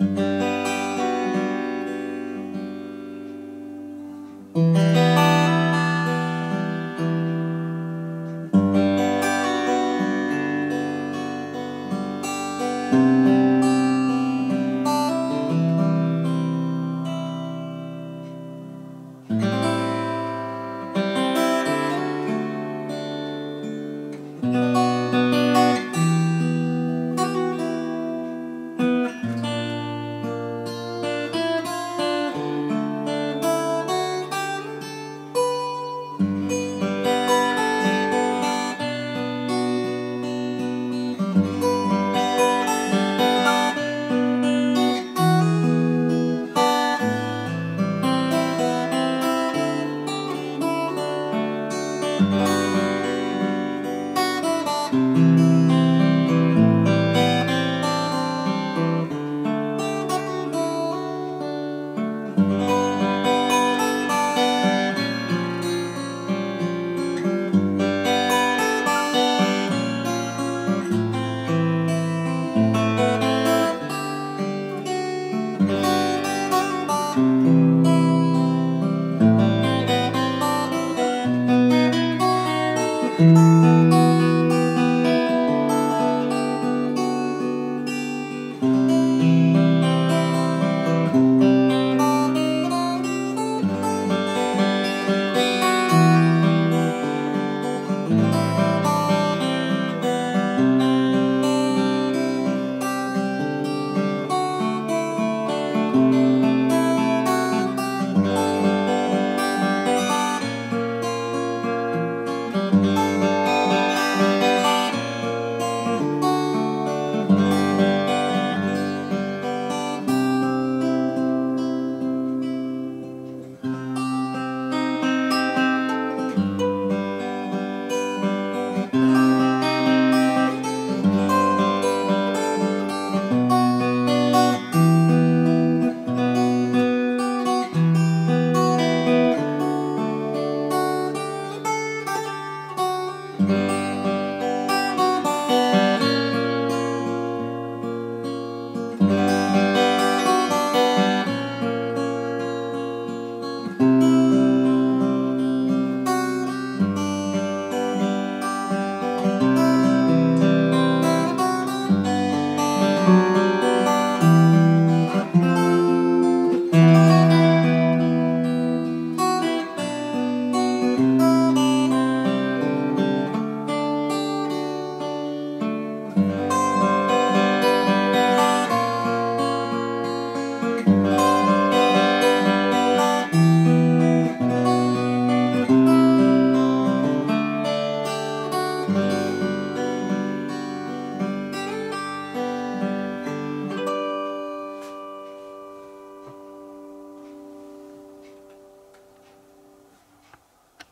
thank mm -hmm. you Música Música